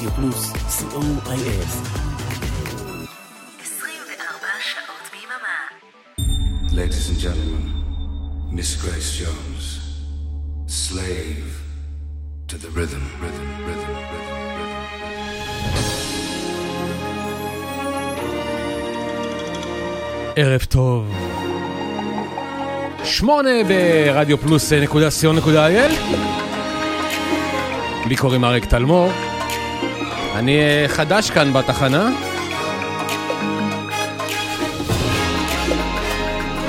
רדיו פלוס, co.il. 24 שעות ביממה. Ladies and gentlemen, Miss Grace Jones, slave to the rhythm, rhythm, rhythm, rhythm, rhythm. ערב טוב. שמונה ברדיו פלוס נקודה סיון נקודה אייל. לי קוראים אריק תלמור. אני אה, חדש כאן בתחנה.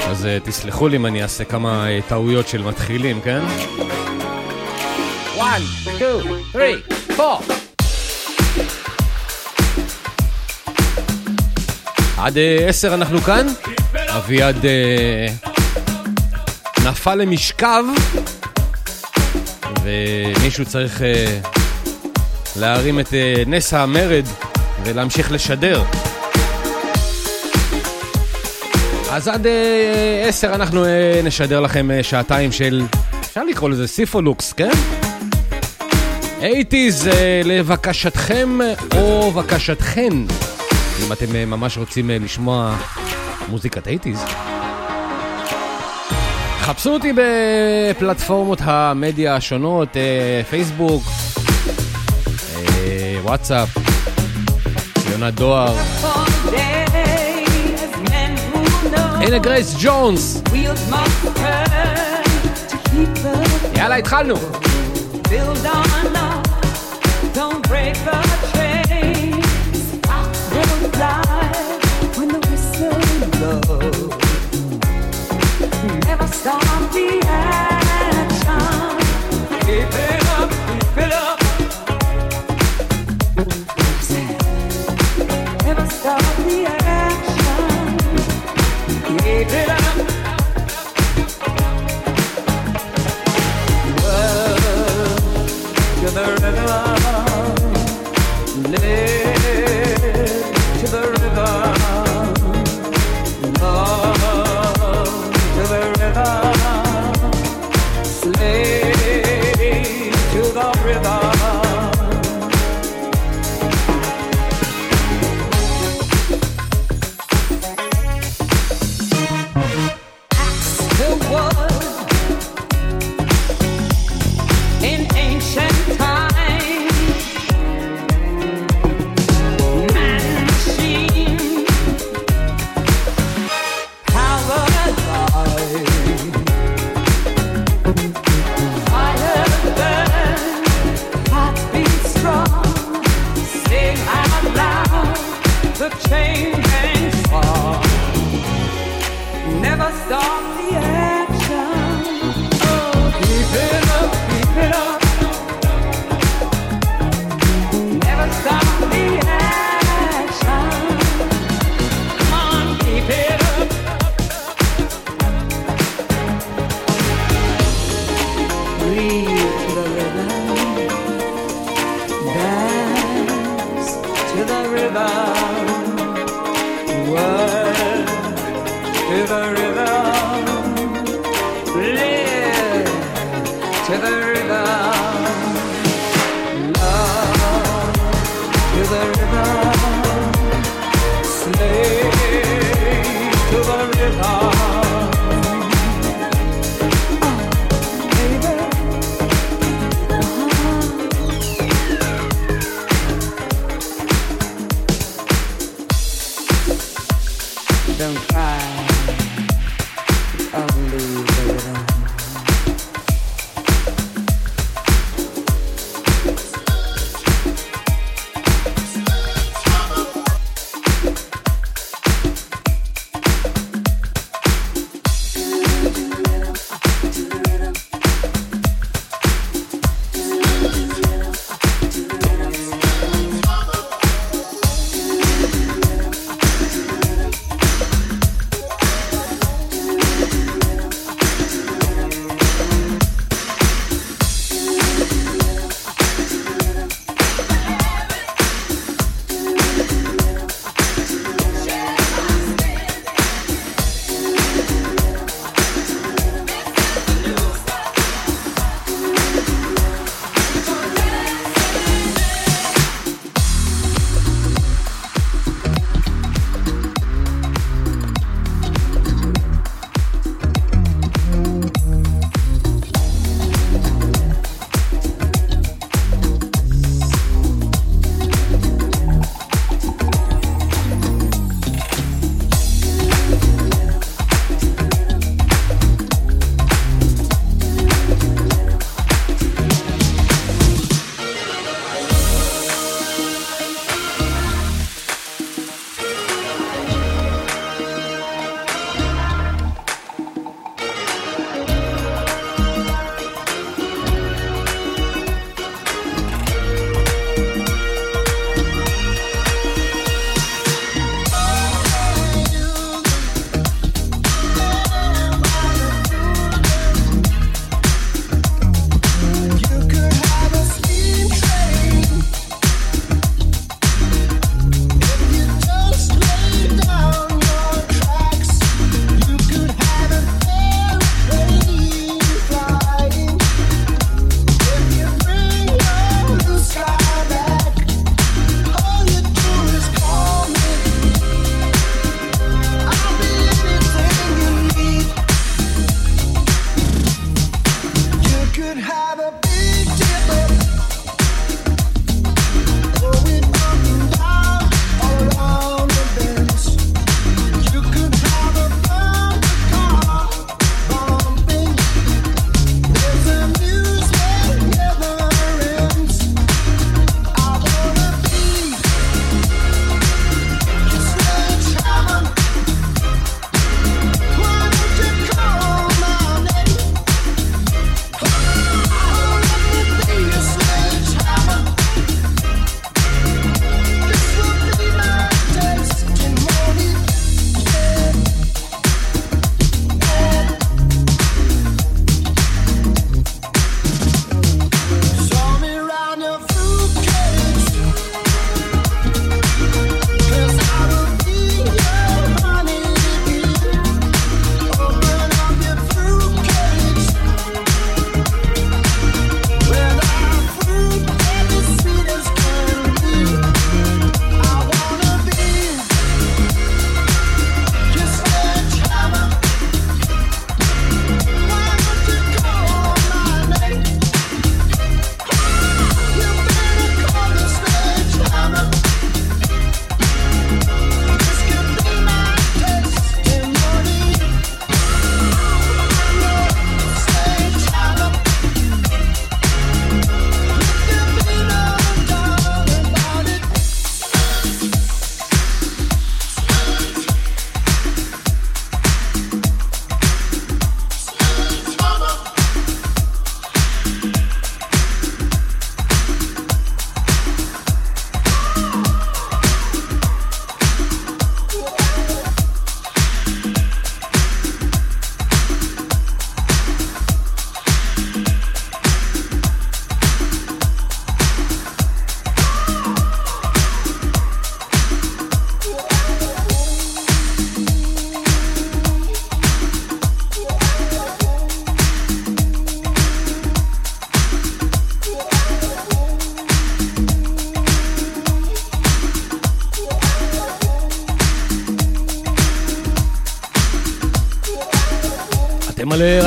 אז אה, תסלחו לי אם אני אעשה כמה אה, טעויות של מתחילים, כן? 1, 2, 3, 4 עד עשר אנחנו כאן, אביעד נפל למשכב, ומישהו צריך להרים את נס המרד ולהמשיך לשדר. אז עד עשר אנחנו נשדר לכם שעתיים של, אפשר לקרוא לזה סיפולוקס, כן? אייטיז לבקשתכם או בקשתכן, אם אתם ממש רוצים לשמוע מוזיקת eighties. חפשו אותי בפלטפורמות המדיה השונות, פייסבוק, וואטסאפ, יונת דואר. הנה גרייס ג'ונס. יאללה, התחלנו. Build on the river. To the rhythm.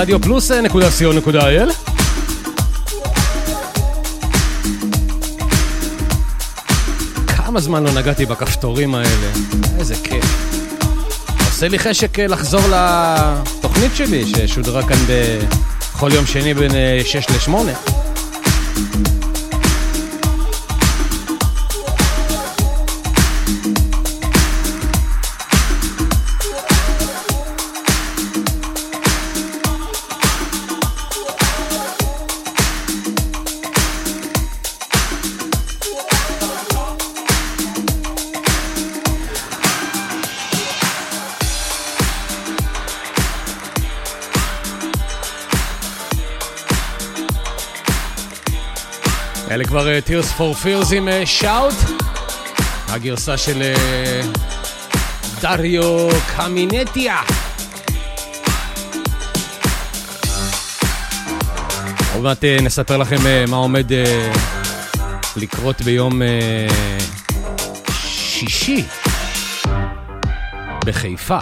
רדיו פלוס נקודה סיון נקודה אייל. כמה זמן לא נגעתי בכפתורים האלה, איזה כיף. עושה לי חשק לחזור לתוכנית שלי ששודרה כאן בכל יום שני בין 6 ל-8. כבר uh, Tears for Fears עם שאוט, uh, הגרסה של uh, דריו קמינטיה. עוד מעט נספר לכם מה עומד לקרות ביום שישי בחיפה.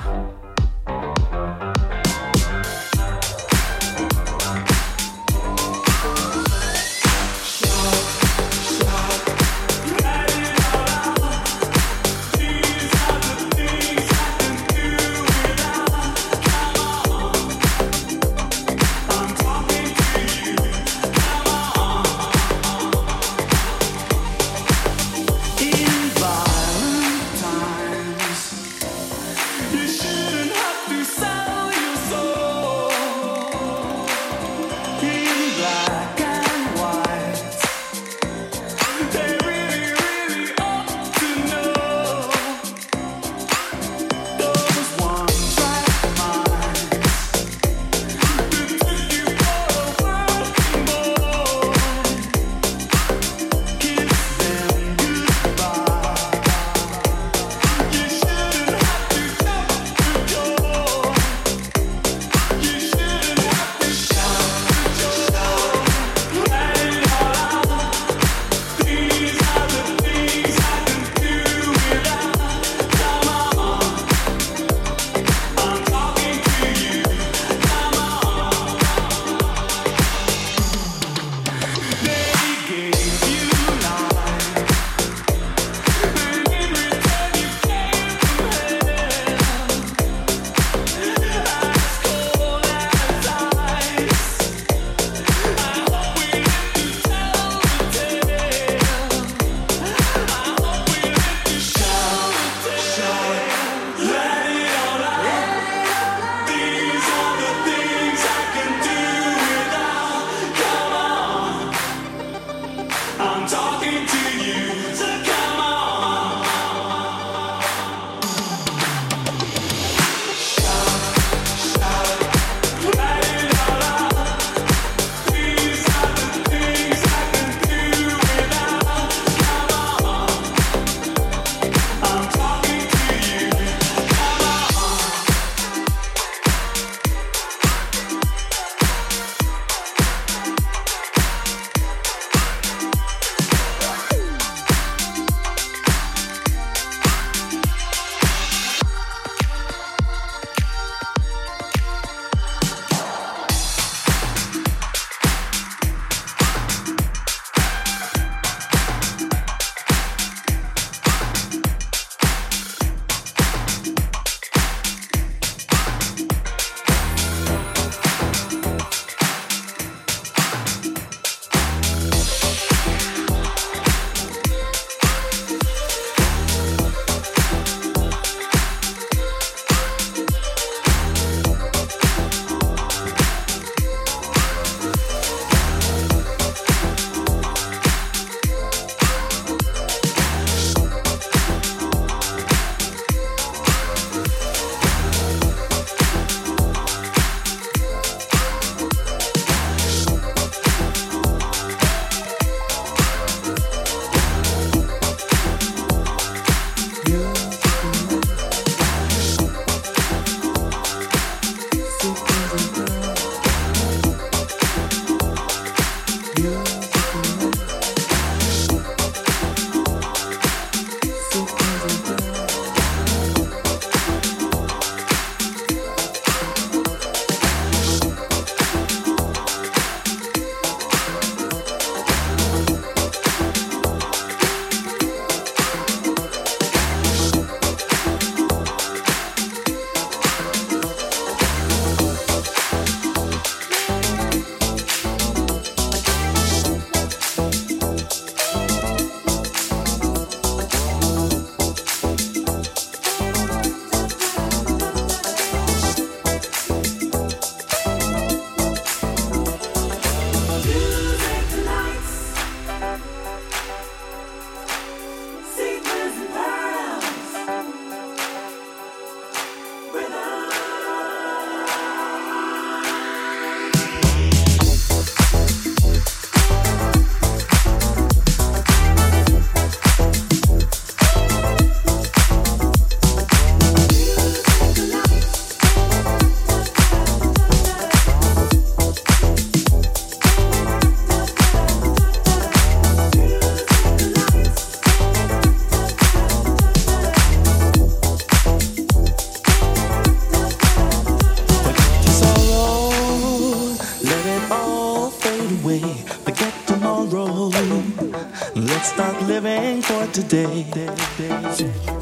today.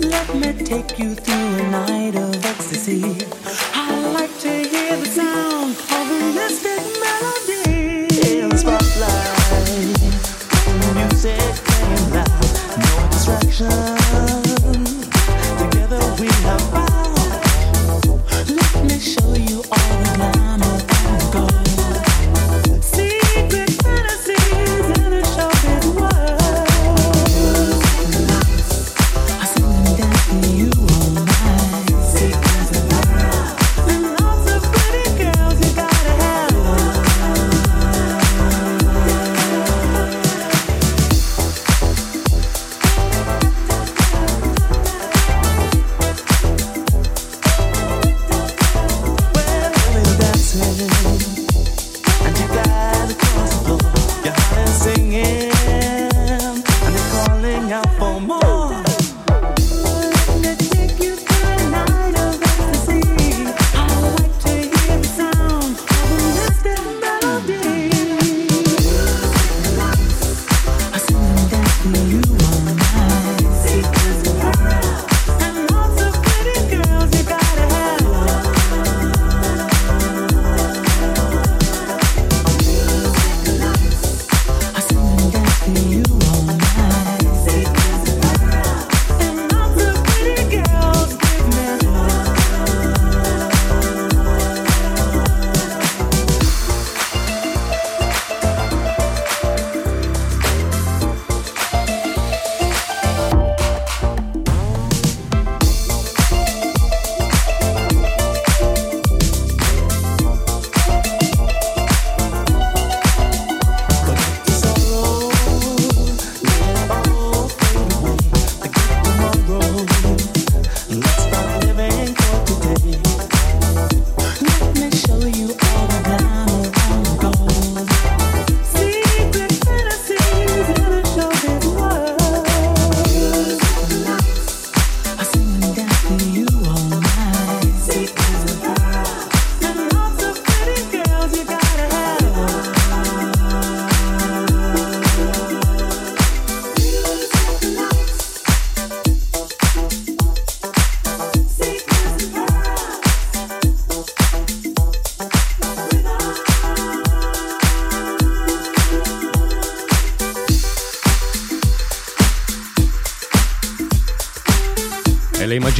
Let me take you through a night of ecstasy.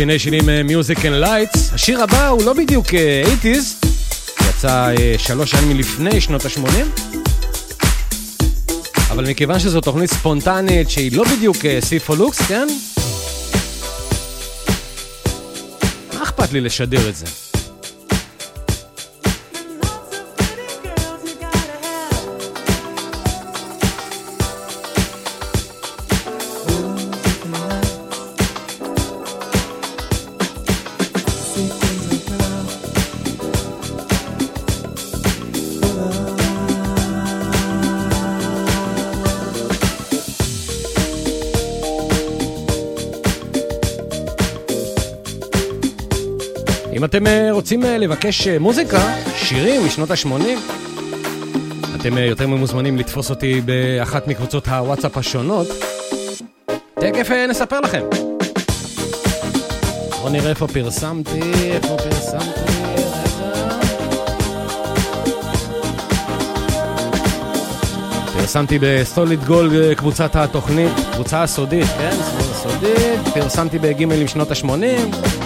Imagination עם Music and Lights. השיר הבא הוא לא בדיוק אה, 80's, יצא אה, שלוש שנים לפני שנות ה-80. אבל מכיוון שזו תוכנית ספונטנית שהיא לא בדיוק אה, סיפולוקס, כן? מה אכפת לי לשדר את זה? אתם אה, רוצים אה, לבקש אה, מוזיקה, שירים משנות ה-80, אתם יותר ממוזמנים לתפוס אותי באחת מקבוצות הוואטסאפ השונות. תכף נספר לכם. בואו נראה איפה פרסמתי, איפה פרסמתי. פרסמתי בסוליד גול קבוצת התוכנית, קבוצה הסודית, כן, סודית. פרסמתי בגימל עם שנות ה-80.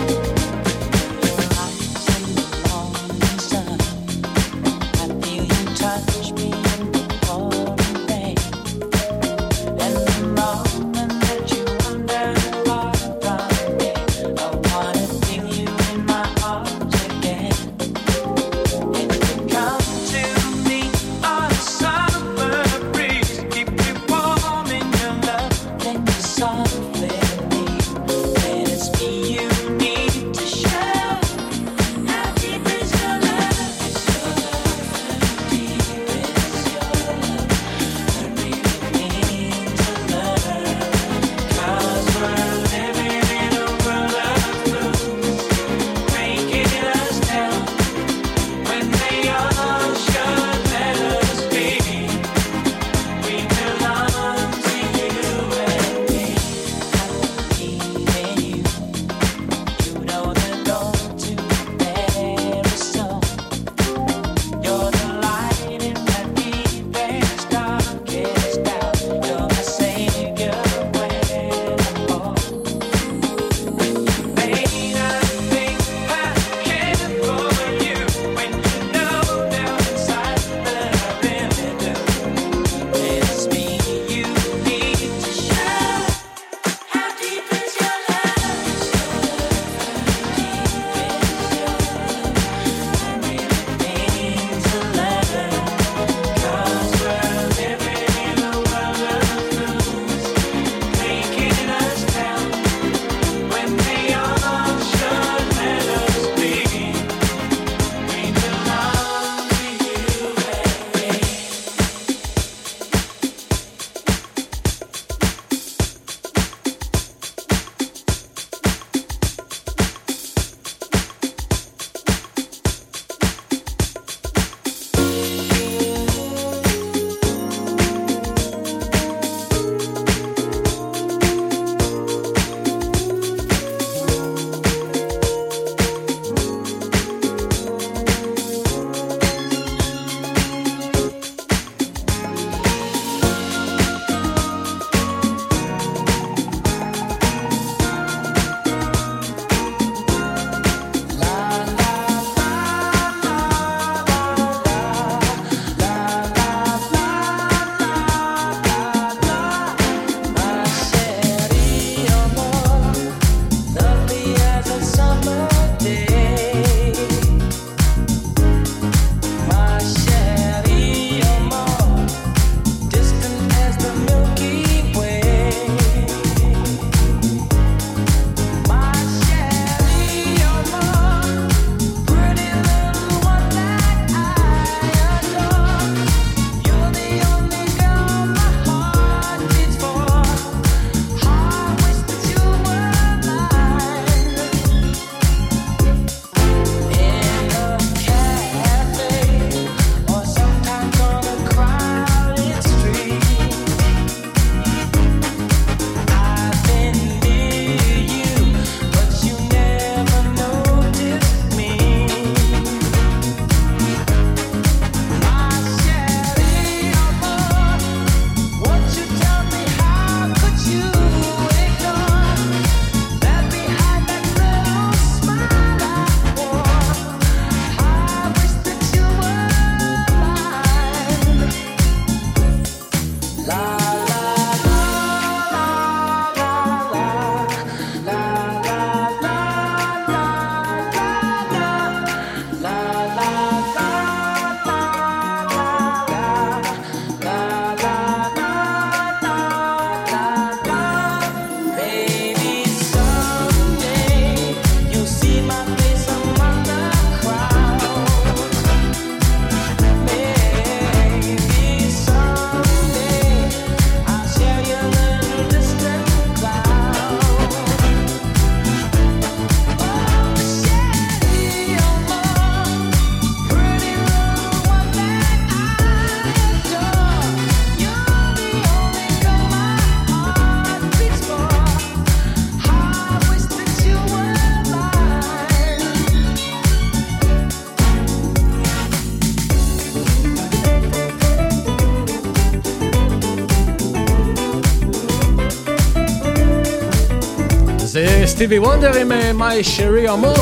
סטיבי וונדר עם אה, מיי שרי אמו,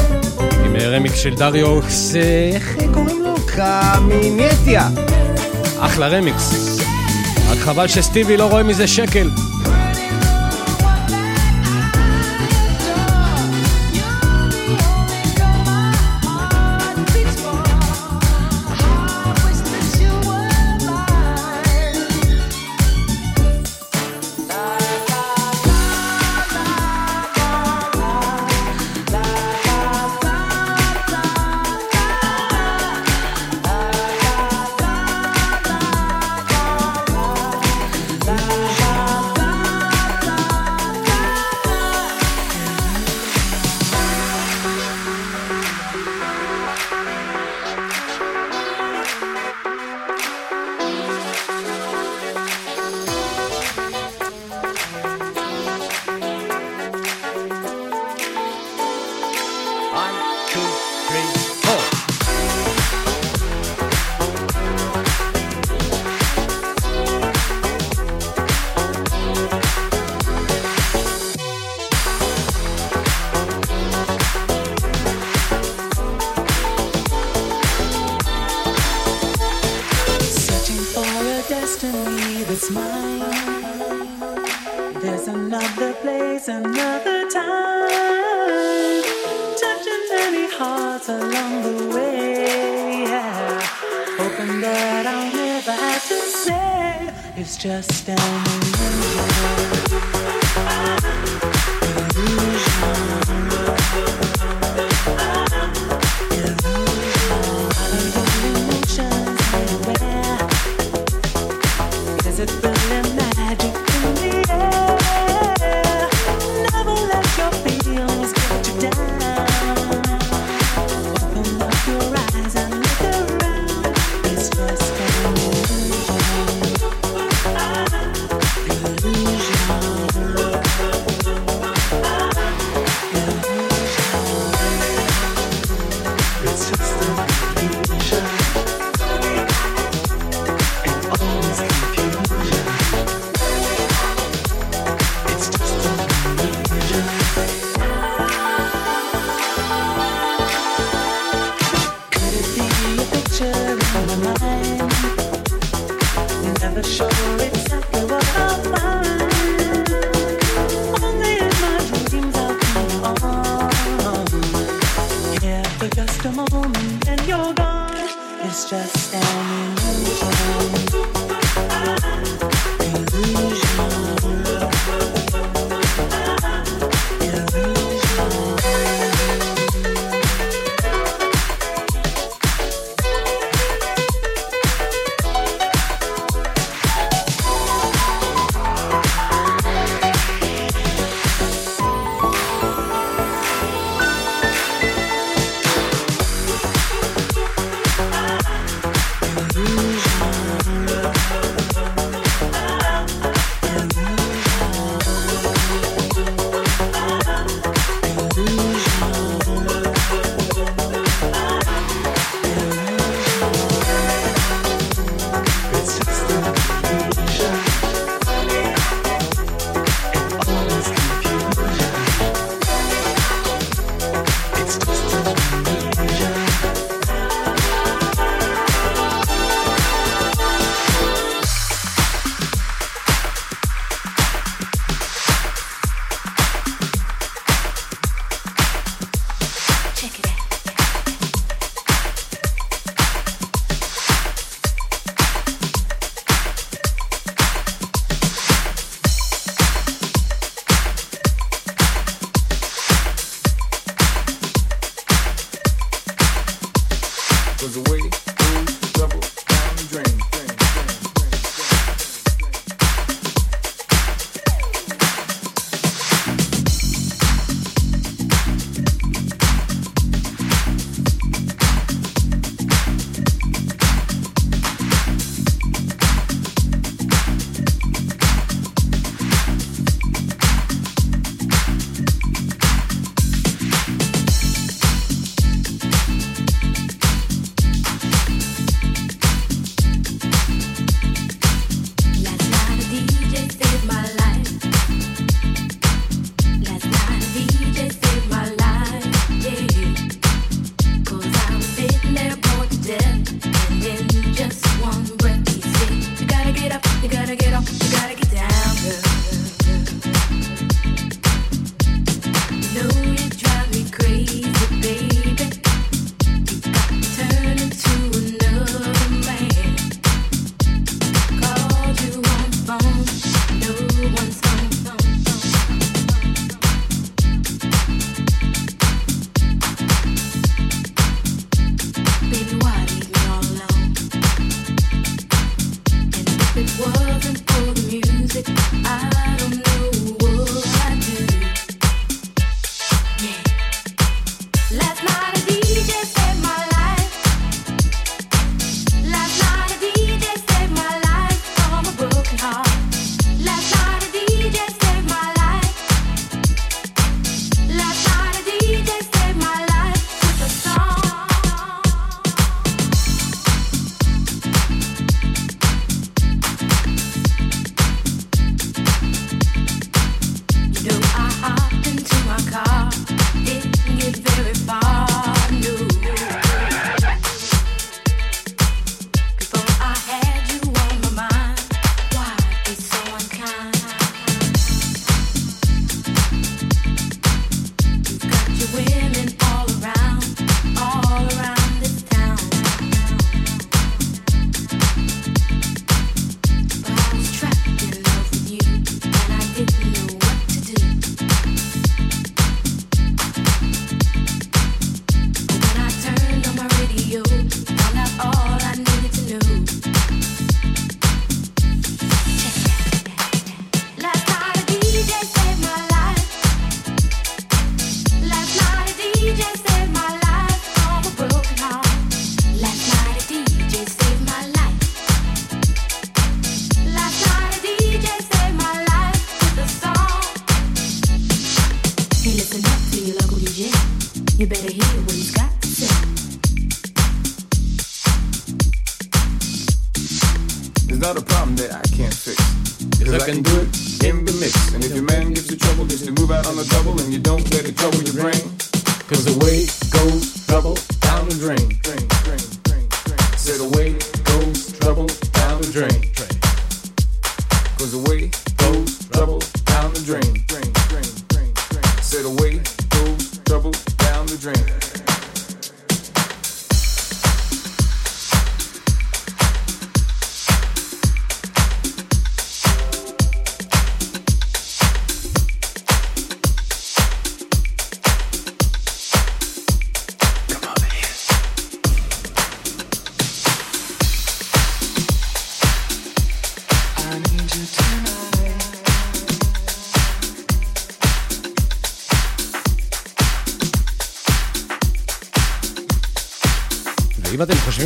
עם אה, רמיק של דריו דריוס, איך אה, קוראים לו? קמינטיה. אחלה רמיקס. רק חבל שסטיבי לא רואה מזה שקל.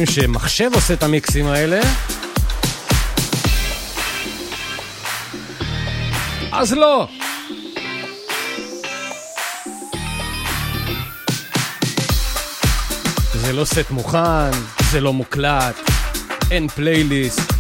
חושבים שמחשב עושה את המיקסים האלה. אז לא! זה לא סט מוכן, זה לא מוקלט, אין פלייליסט.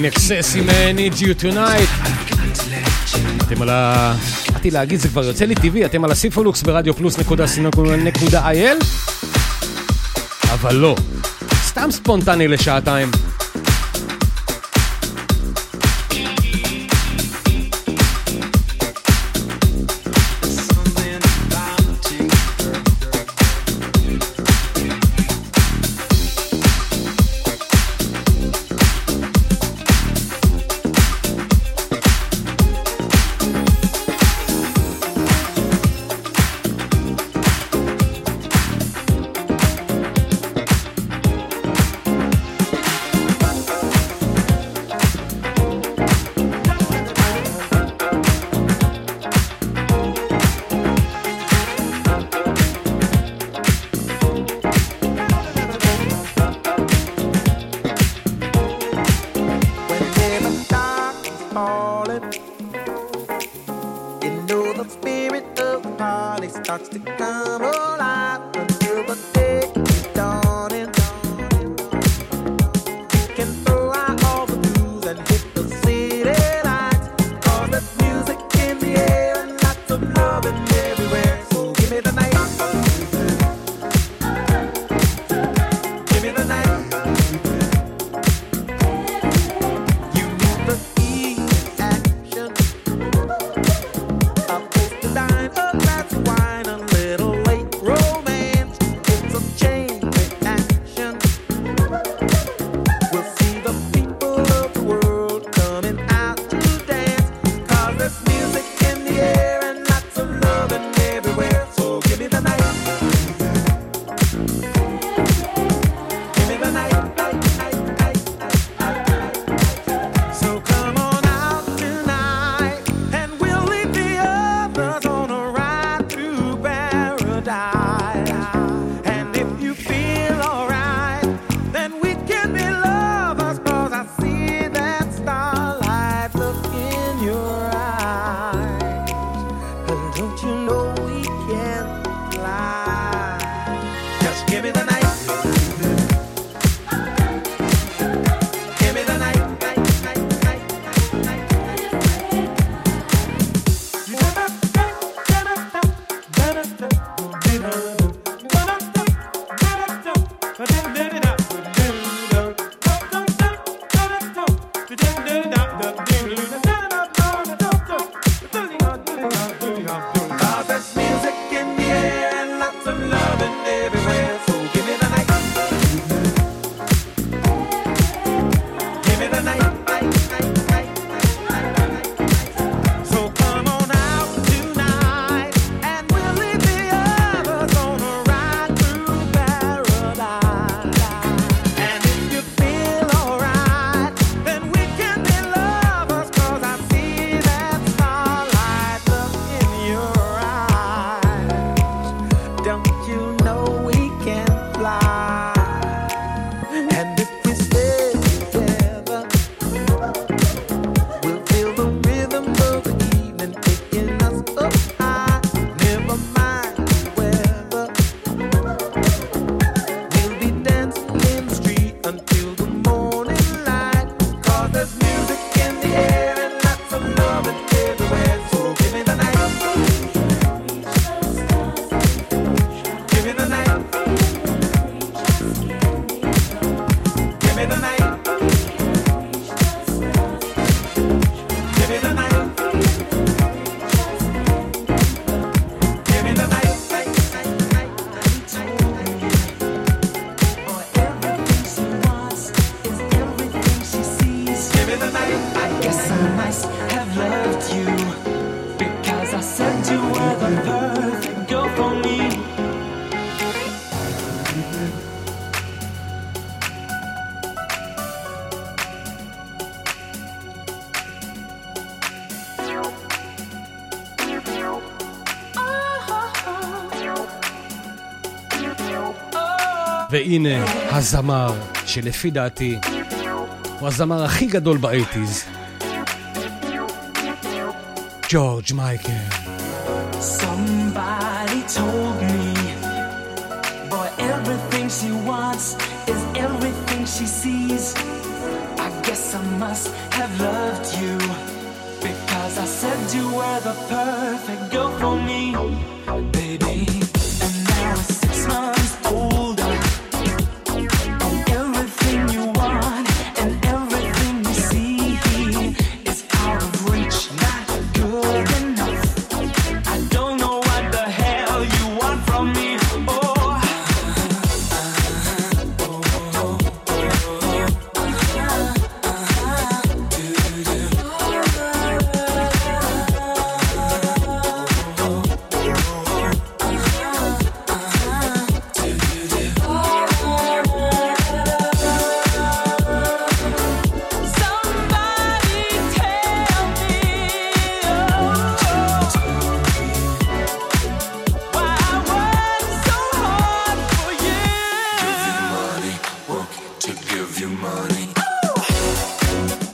in excess in I Need You Tonight. אתם על ה... באתי להגיד, זה כבר יוצא לי טבעי, אתם על הסיפולוקס ברדיו פלוס נקודה נקודה אבל לא, סתם ספונטני לשעתיים. והנה הזמר, שלפי דעתי הוא הזמר הכי גדול באייטיז. ג'ורג' מייקל. Somebody told me, boy, everything she wants is everything she sees. I guess I must have loved you because I said you were the perfect girl for me, give you money. Oh.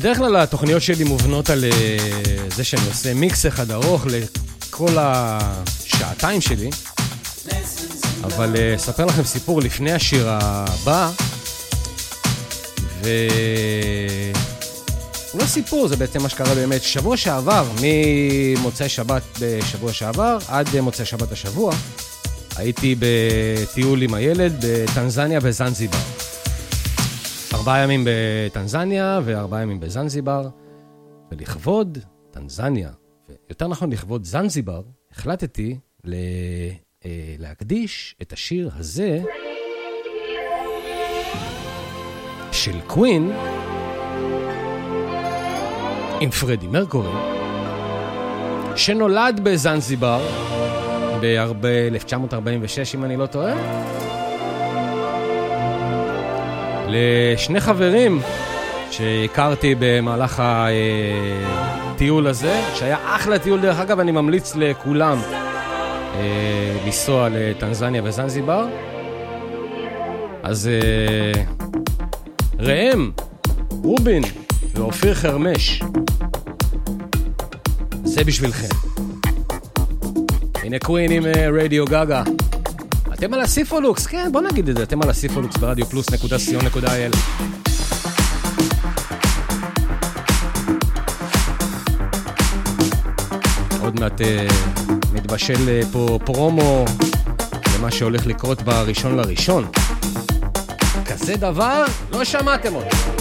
בדרך כלל התוכניות שלי מובנות על אה, זה שאני עושה מיקס אחד ארוך לכל השעתיים שלי, אבל אה, אספר לכם סיפור לפני השיר הבא, ו... לא סיפור, זה בעצם מה שקרה באמת. שבוע שעבר, ממוצאי שבת בשבוע שעבר עד אה, מוצאי שבת השבוע, הייתי בטיול עם הילד בטנזניה וזנזיבר. ארבעה ימים בטנזניה וארבעה ימים בזנזיבר, ולכבוד טנזניה, יותר נכון לכבוד זנזיבר, החלטתי ל... אה, להקדיש את השיר הזה של קווין עם פרדי מרקורי, שנולד בזנזיבר ב-1946, אם אני לא טועה. לשני חברים שהכרתי במהלך הטיול הזה, שהיה אחלה טיול דרך אגב, אני ממליץ לכולם אה, לנסוע לטנזניה וזנזיבר. אז אה, ראם, רובין ואופיר חרמש, זה בשבילכם. הנה קווין עם אה, רדיו גגה. אתם על הסיפולוקס, כן, בוא נגיד את זה, אתם על הסיפולוקס ברדיו פלוס נקודה סיון נקודה אל. עוד מעט אה, מתבשל אה, פה פרומו למה שהולך לקרות בראשון לראשון. כזה דבר, לא שמעתם עוד.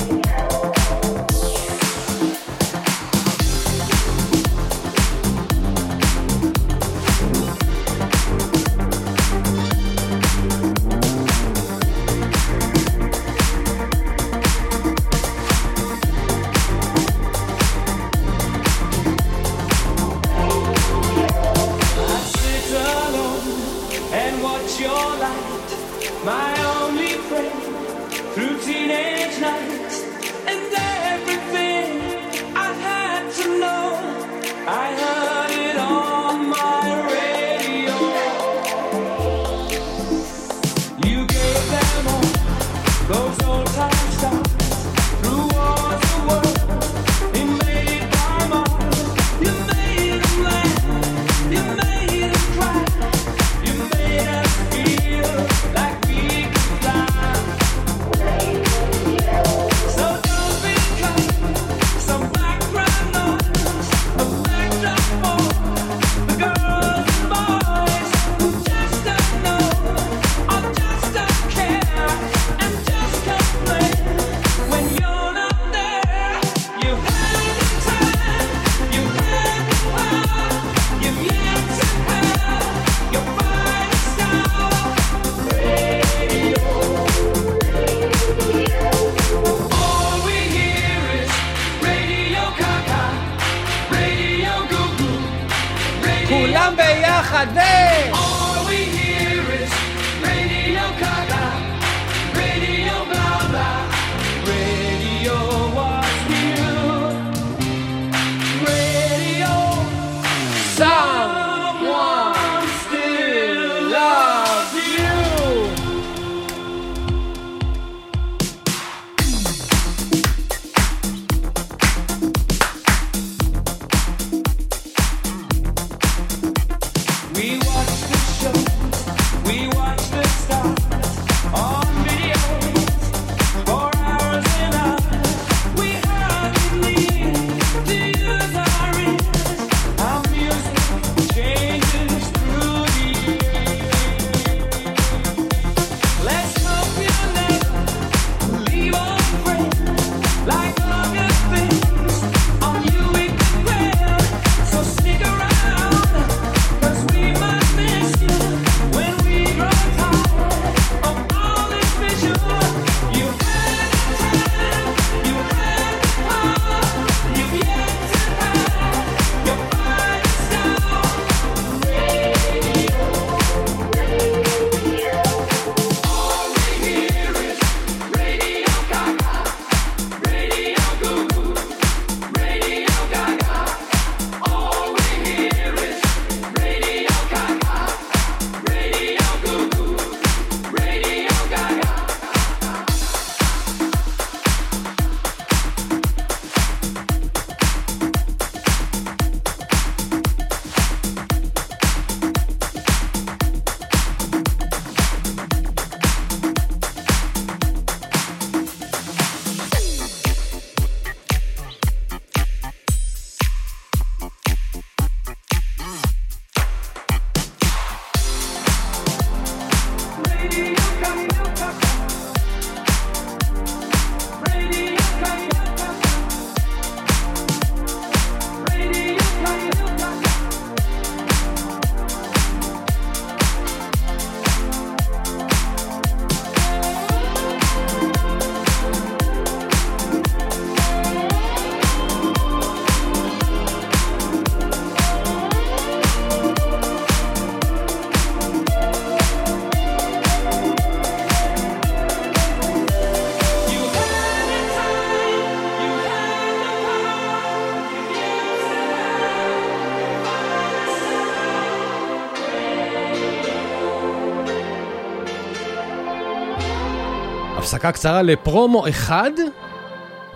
הפסקה קצרה לפרומו אחד,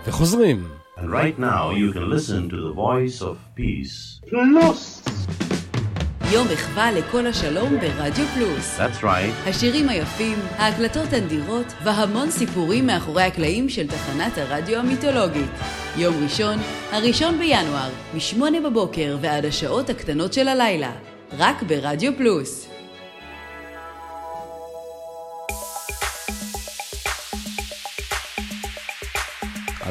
וחוזרים. And right now you can listen to the voice of peace. יום מחווה לכל השלום ברדיו פלוס. That's right. השירים היפים, ההקלטות הנדירות והמון סיפורים מאחורי הקלעים של תחנת הרדיו המיתולוגית. יום ראשון, הראשון בינואר, משמונה בבוקר ועד השעות הקטנות של הלילה. רק ברדיו פלוס.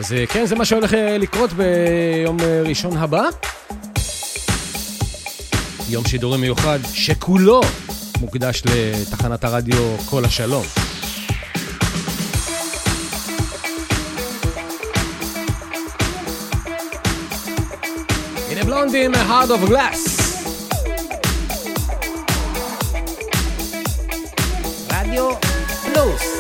אז אה, כן, זה מה שהולך אה, לקרות ביום אה, ראשון הבא. יום שידורי מיוחד שכולו מוקדש לתחנת הרדיו כל השלום. הנה בלונדים, Heart of Glass. רדיו פלוס.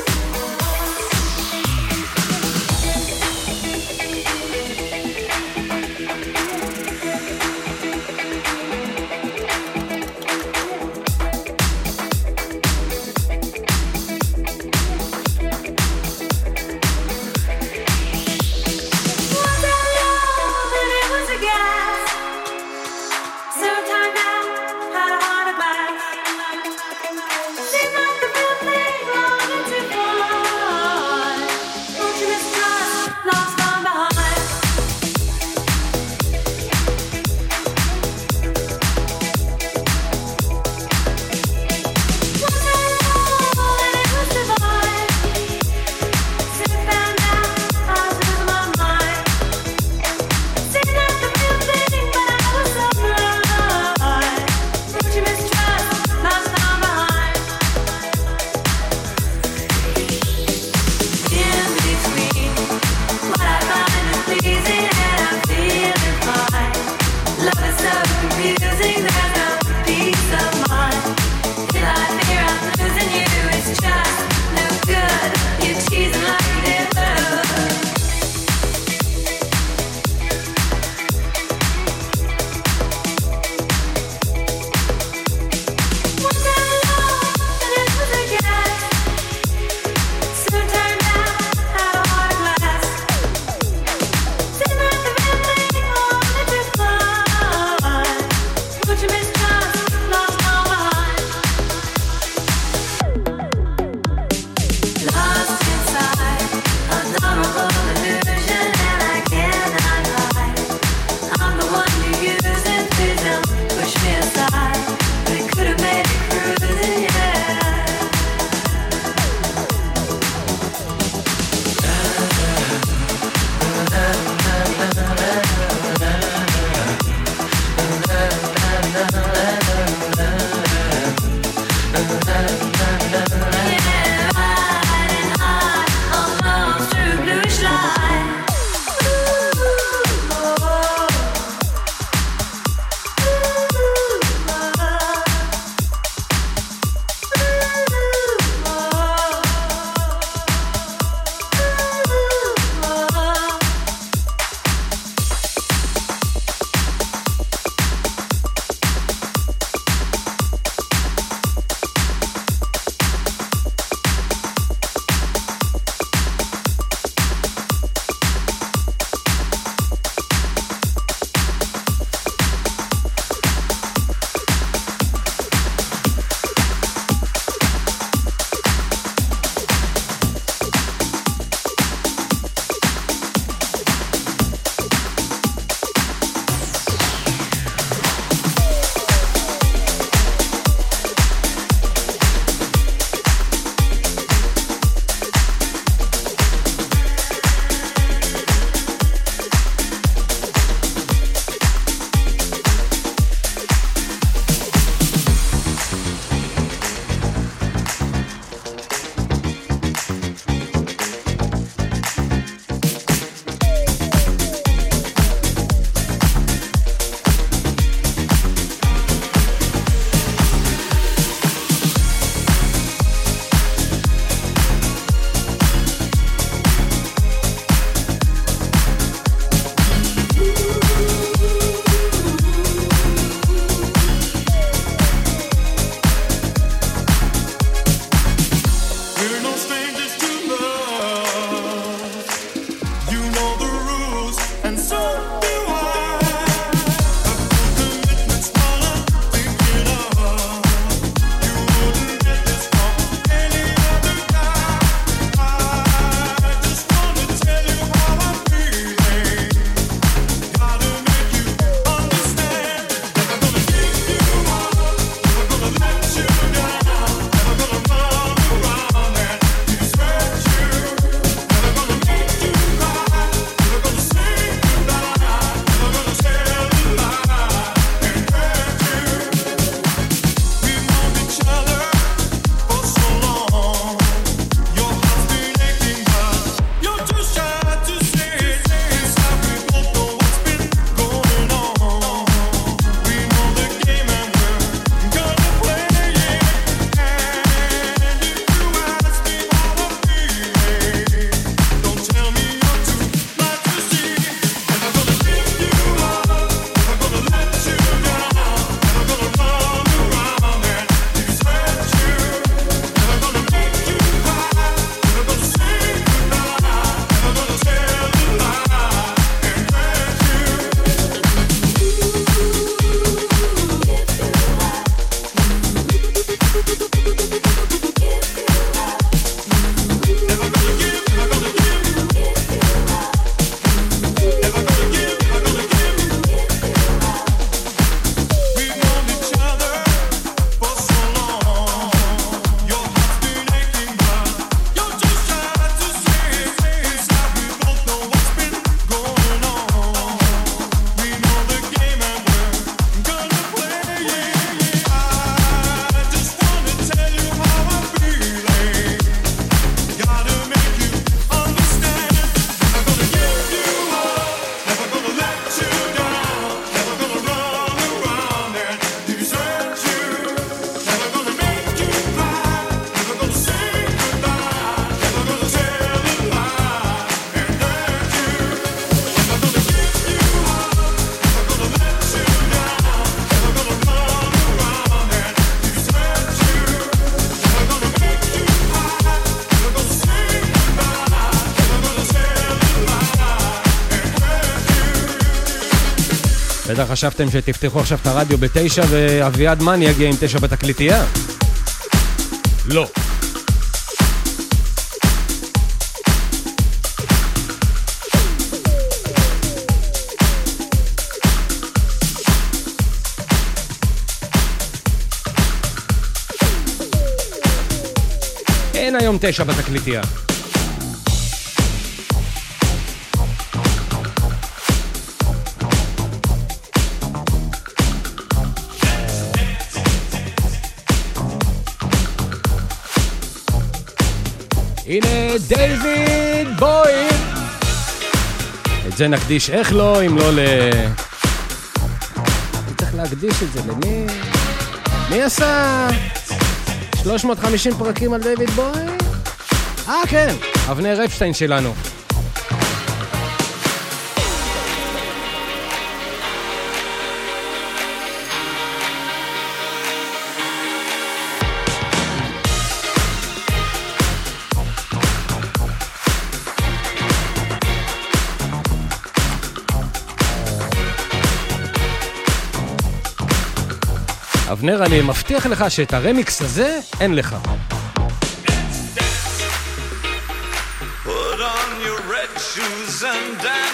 בטח חשבתם שתפתחו עכשיו את הרדיו בתשע ואביעד מן יגיע עם תשע בתקליטייה. לא. אין היום תשע בתקליטייה. דיוויד בויד. את זה נקדיש איך לא, אם לא ל... צריך להקדיש את זה למי? מי עשה 350 פרקים על דיוויד בויד? אה, כן, אבנר אפשטיין שלנו. אבנר, אני מבטיח לך שאת הרמיקס הזה אין לך. Put on your red shoes and dance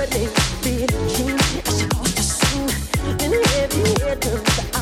burning, beating, she wants to sing, and heavy rhythms.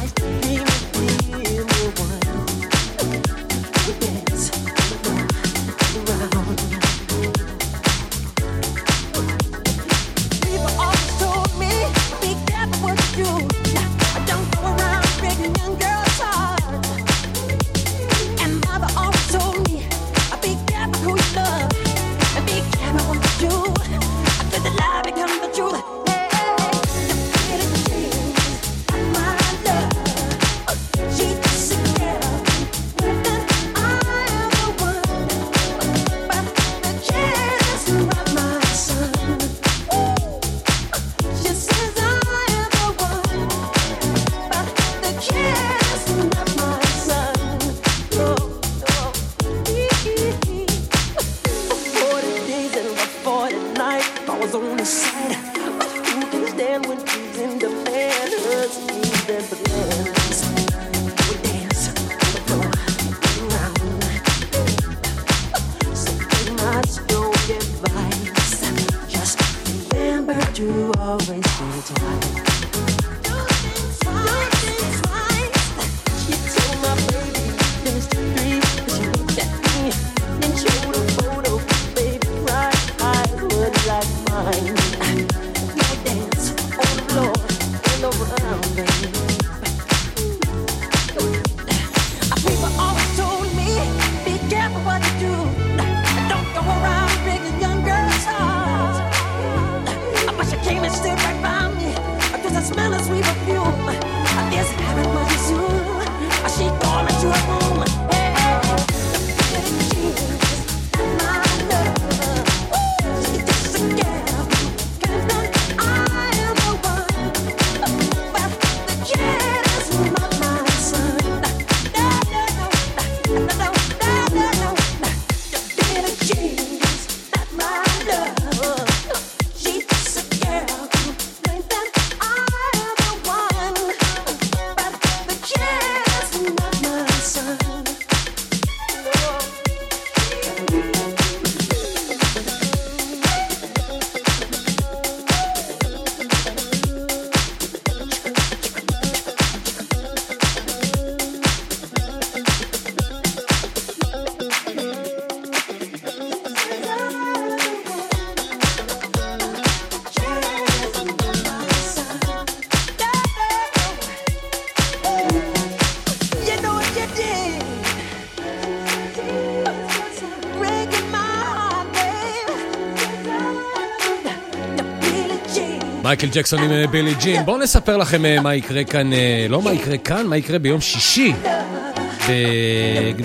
מייקל ג'קסון עם אה, בילי ג'ין. בואו נספר לכם אה, מה יקרה כאן, אה, לא מה יקרה כאן, מה יקרה ביום שישי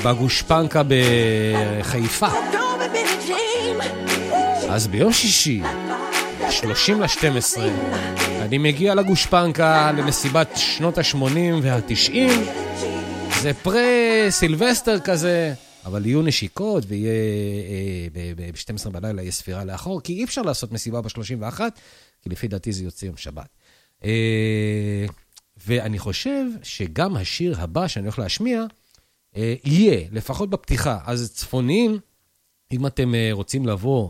בגושפנקה בחיפה. אז ביום שישי, 30 ל-12, אני מגיע לגושפנקה למסיבת שנות ה-80 וה-90. זה פרה-סילבסטר כזה. אבל יהיו נשיקות ויהיה ב-12 בלילה יהיה ספירה לאחור, כי אי אפשר לעשות מסיבה ב-31, לפי דעתי זה יוצא יום שבת. אה, ואני חושב שגם השיר הבא שאני הולך להשמיע, אה, יהיה, לפחות בפתיחה. אז צפוניים, אם אתם אה, רוצים לבוא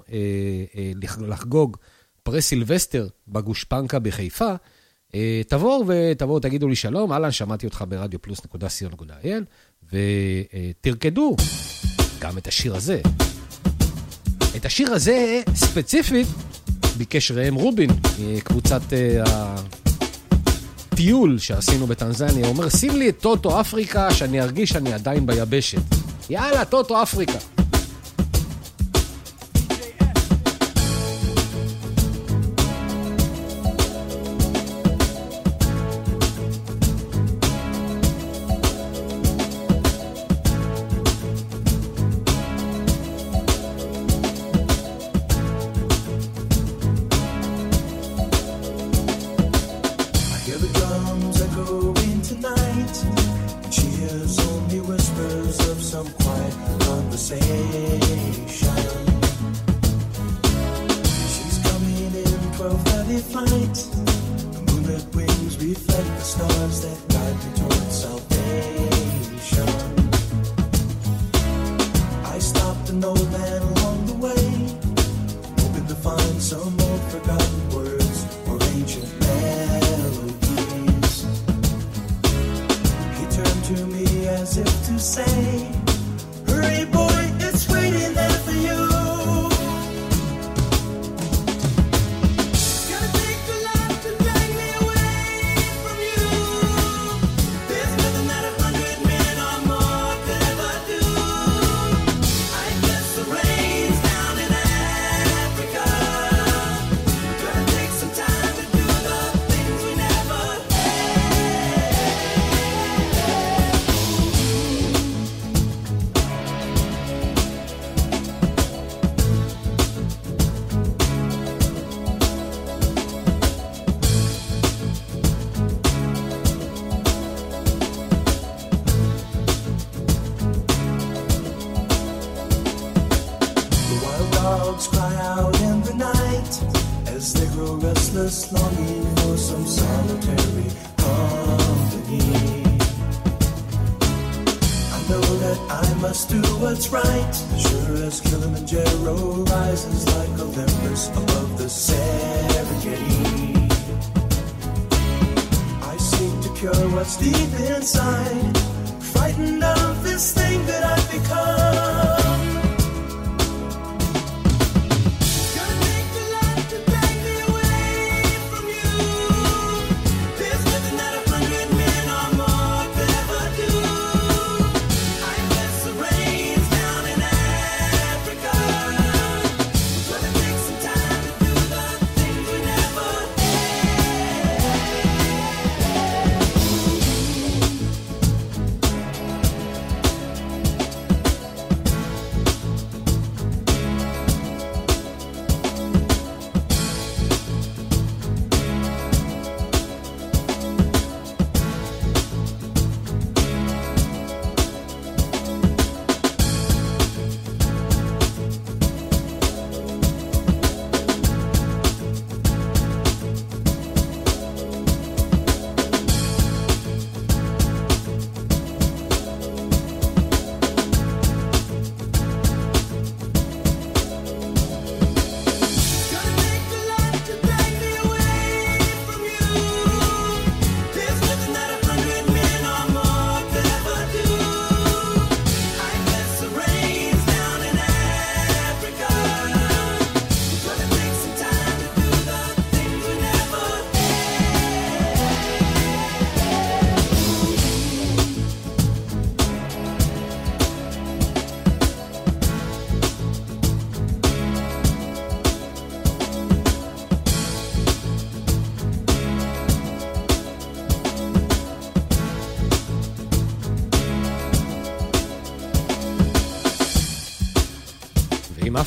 לחגוג פרה סילבסטר בגושפנקה בחיפה, תבואו ותבואו, תגידו לי שלום, אהלן, שמעתי אותך ברדיו פלוס נקודה סיון נקודה אייל, ותרקדו גם את השיר הזה. את השיר הזה ספציפית ביקש ראם רובין, אה, קבוצת אה, הטיול שעשינו בטנזניה, הוא אומר, שים לי את טוטו אפריקה, שאני ארגיש שאני עדיין ביבשת. יאללה, טוטו אפריקה.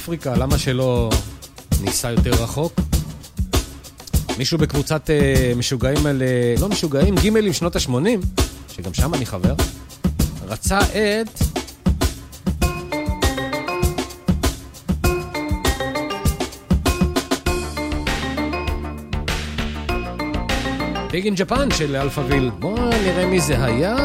אפריקה, למה שלא ניסע יותר רחוק? מישהו בקבוצת אה, משוגעים על... אה, לא משוגעים, גימלים שנות ה-80, שגם שם אני חבר, רצה את... Big in Japan של Alphaville. בואו נראה מי זה היה.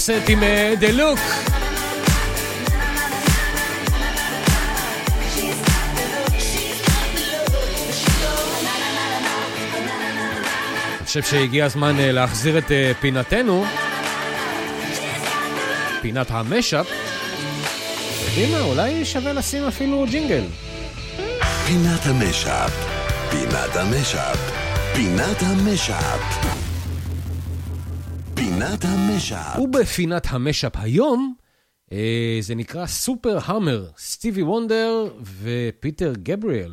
סט עם אה, The Look. אני חושב שהגיע הזמן אה, להחזיר את אה, פינתנו, פינת ה mashup. יודעים מה, אולי שווה לשים אפילו ג'ינגל. פינת ה mashup, פינת ה mashup, פינת ה mashup. המשאפ. ובפינת המשאפ היום, אה, זה נקרא סופר המר, סטיבי וונדר ופיטר גבריאל.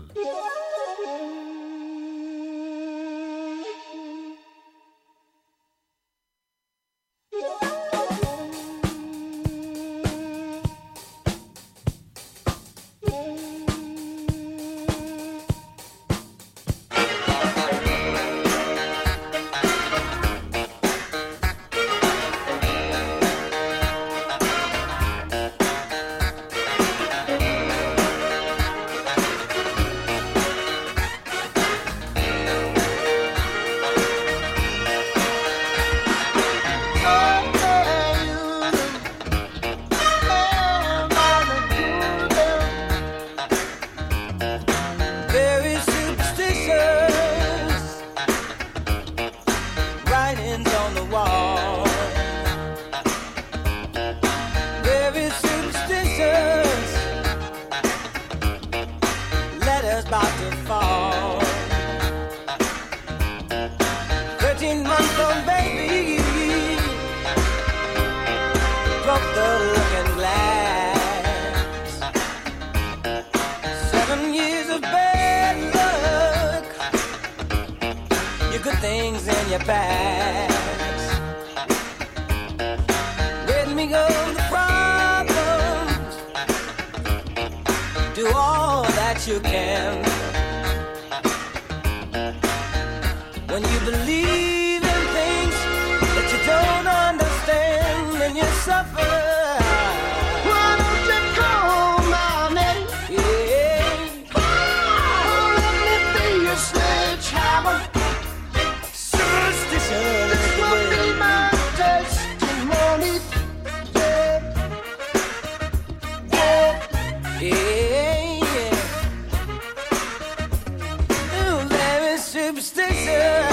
superstition.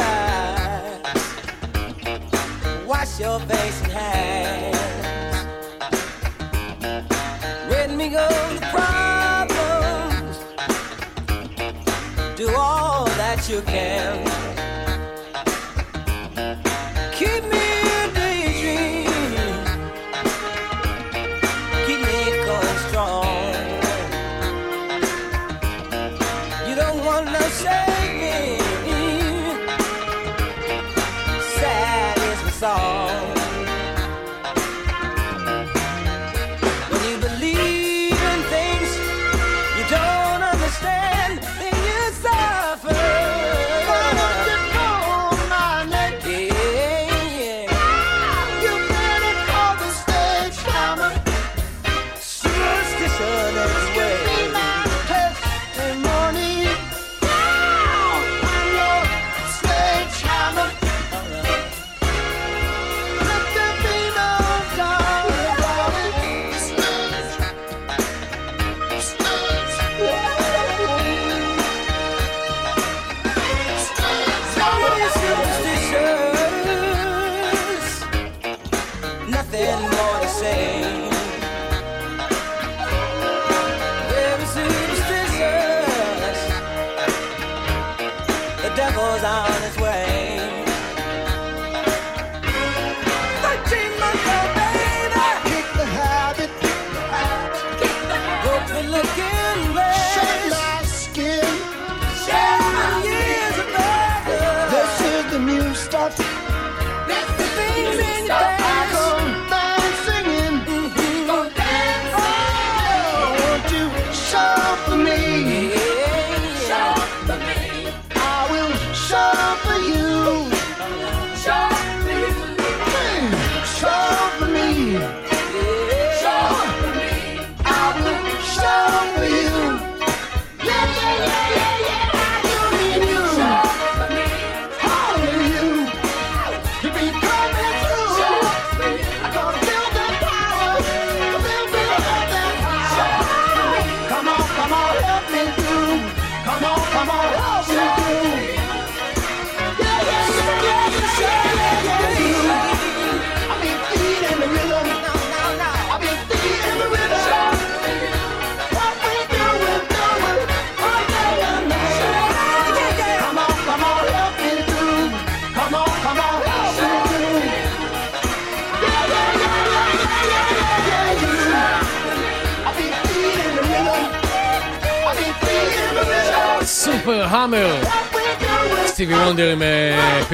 Wash your face and hands. Let me go the problems. Do all that you can.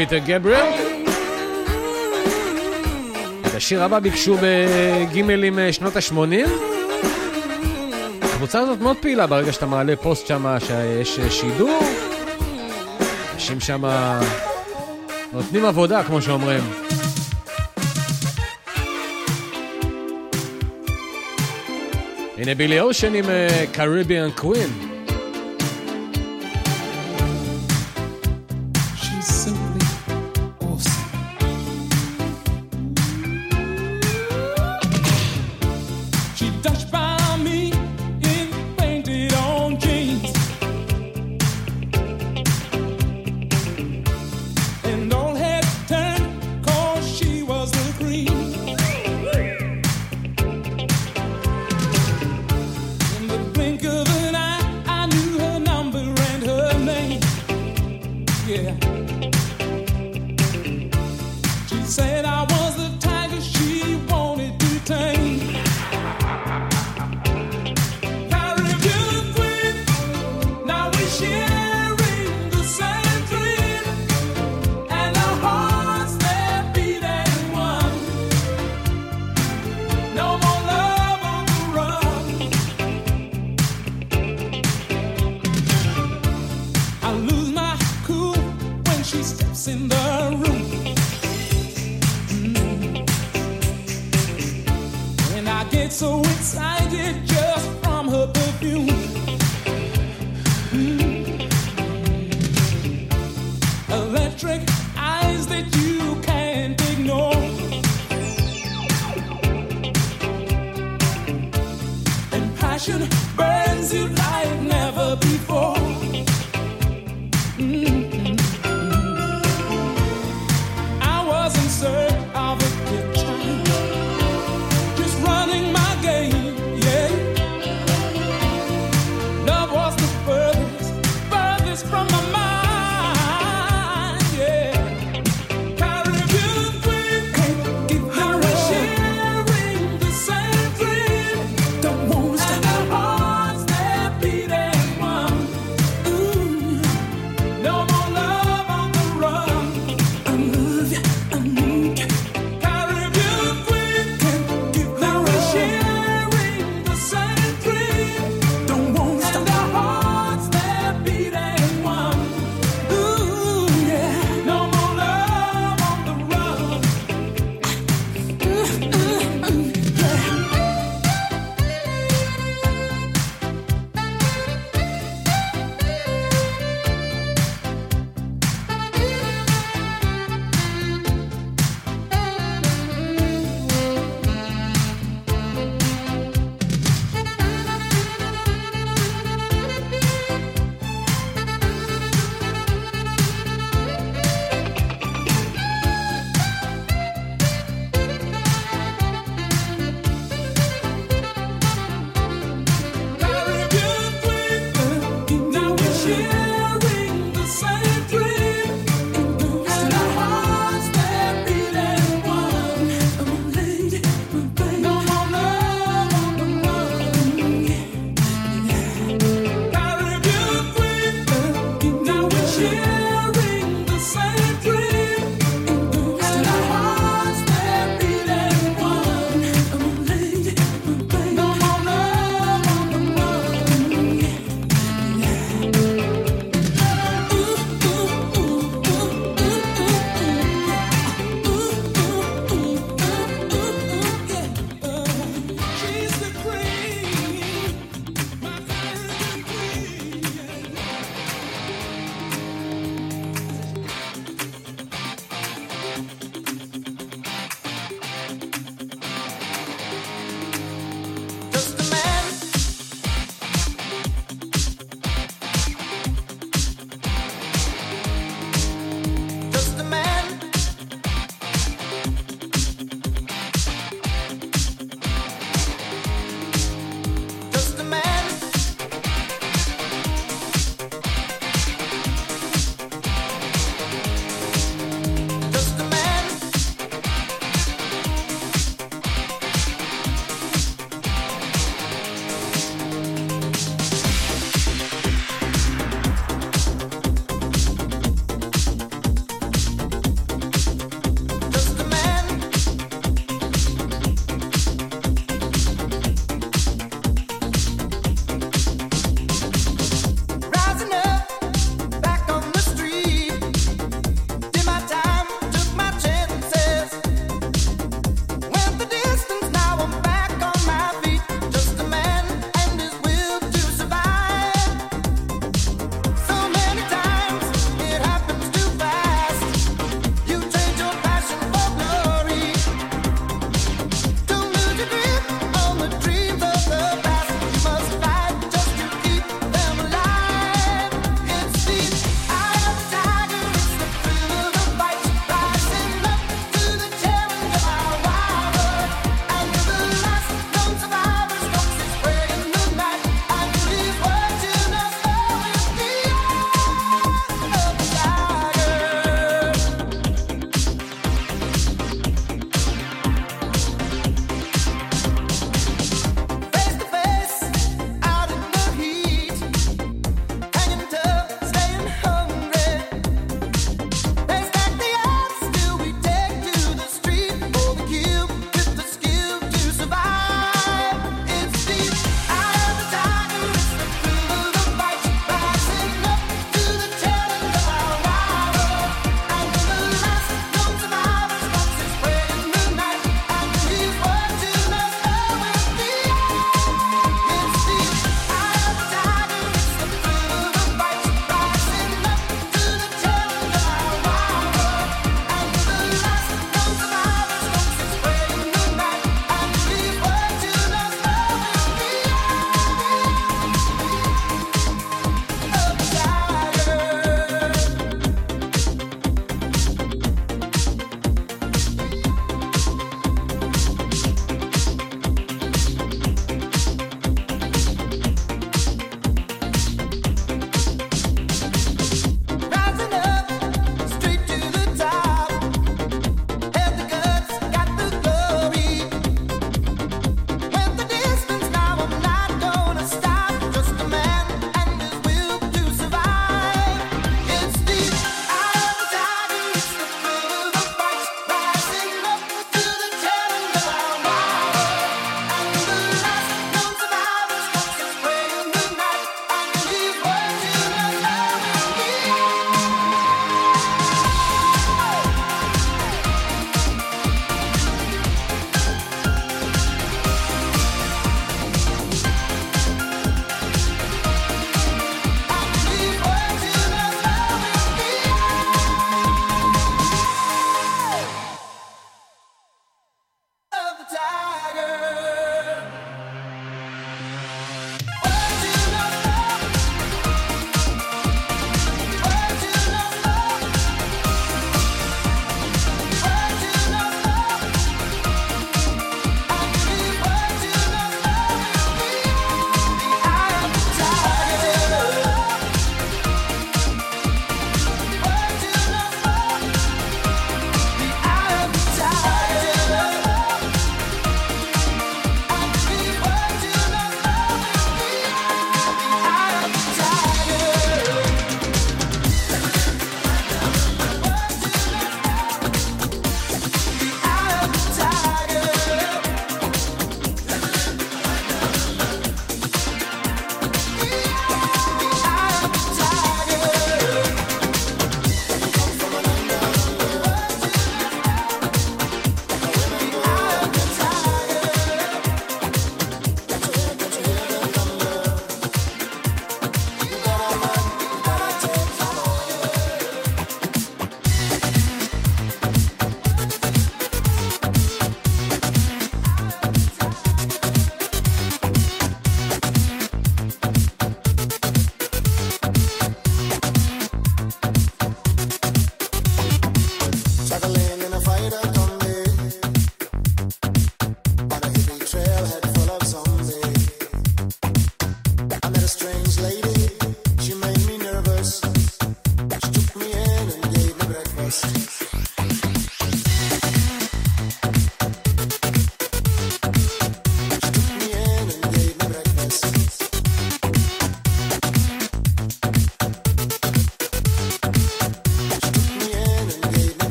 פיטר גבריאל. את השיר הבא ביקשו בגימלים אה, שנות ה-80. הקבוצה הזאת מאוד פעילה ברגע שאתה מעלה פוסט שם שיש אה, שידור. אנשים שם נותנים עבודה, כמו שאומרים. הנה בילי אושן עם אה, Caribbean Queen.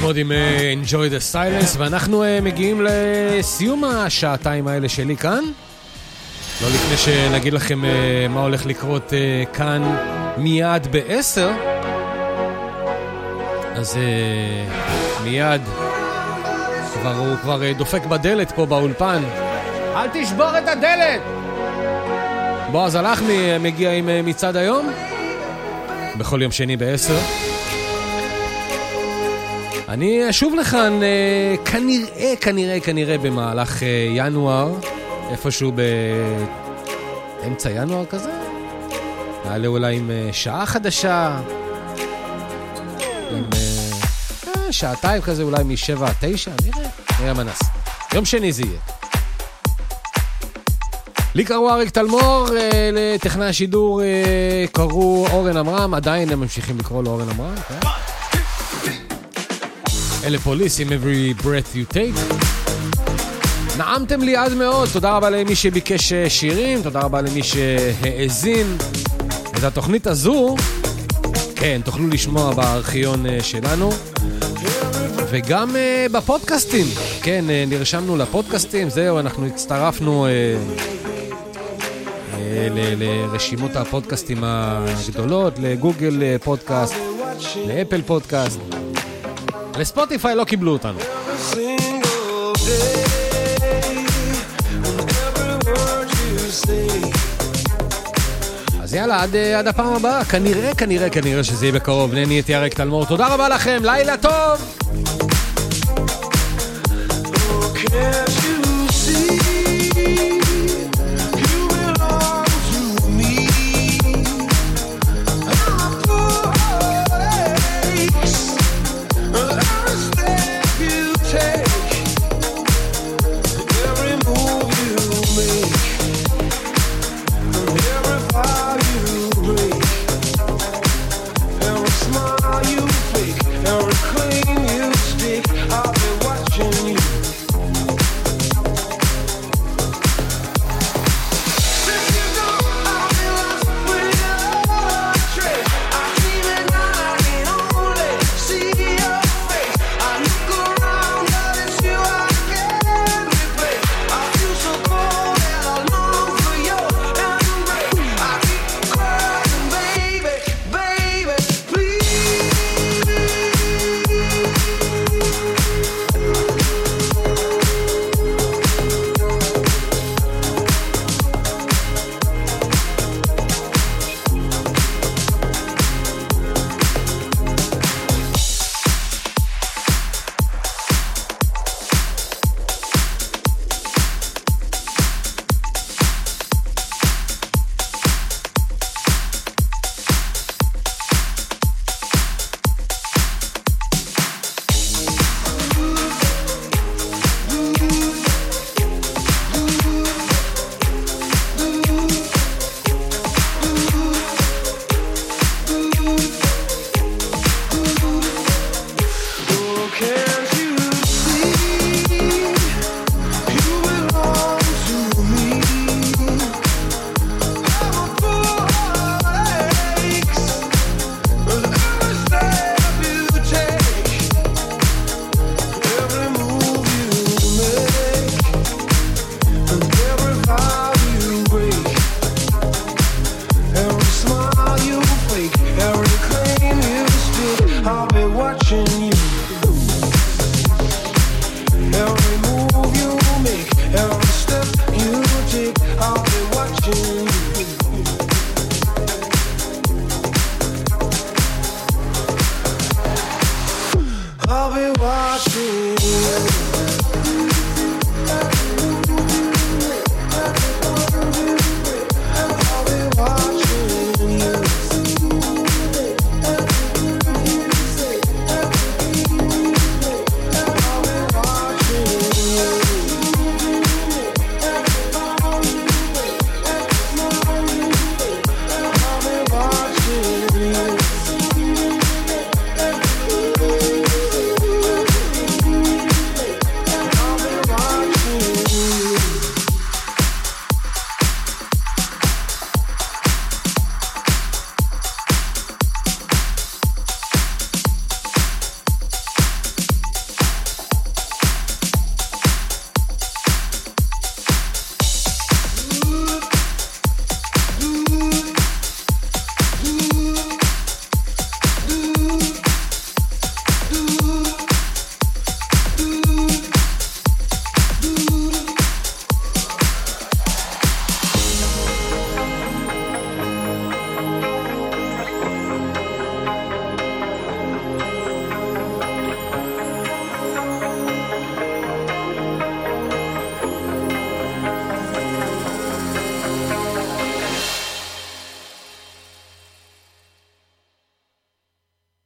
מוד עם אה, Enjoy the Silence, ואנחנו אה, מגיעים לסיום השעתיים האלה שלי כאן. לא לפני שנגיד לכם אה, מה הולך לקרות כאן מיד בעשר. אז מיד, כבר, הוא כבר דופק בדלת פה באולפן. אל תשבור את הדלת! בועז הלחמי מגיע עם מצעד היום, בכל יום שני בעשר. אני אשוב לכאן אה, כנראה, כנראה, כנראה במהלך אה, ינואר, איפשהו באמצע ינואר כזה. נעלה אולי עם אה, שעה חדשה, עם שעתיים כזה, אולי משבע עד תשע, נראה, נראה נעשה. יום שני זה יהיה. לי קראו אריק תלמור, לטכנאי השידור קראו אורן עמרם, עדיין הם ממשיכים לקרוא לו אורן עמרם, כן? אלה פוליס עם Every Breath You Take. נעמתם לי עד מאוד, תודה רבה למי שביקש אה, שירים, תודה רבה למי שהאזין. את התוכנית הזו, כן, תוכלו לשמוע בארכיון אה, שלנו. וגם אה, בפודקאסטים, כן, אה, נרשמנו לפודקאסטים, זהו, אנחנו הצטרפנו אה, ל- לרשימות הפודקאסטים הגדולות, לגוגל פודקאסט, לאפל פודקאסט. לספוטיפיי לא קיבלו אותנו. אז יאללה, עד, אה, עד הפעם הבאה. כנראה, כנראה, כנראה שזה יהיה בקרוב. אני הייתי אריק תלמור. תודה רבה לכם, לילה טוב!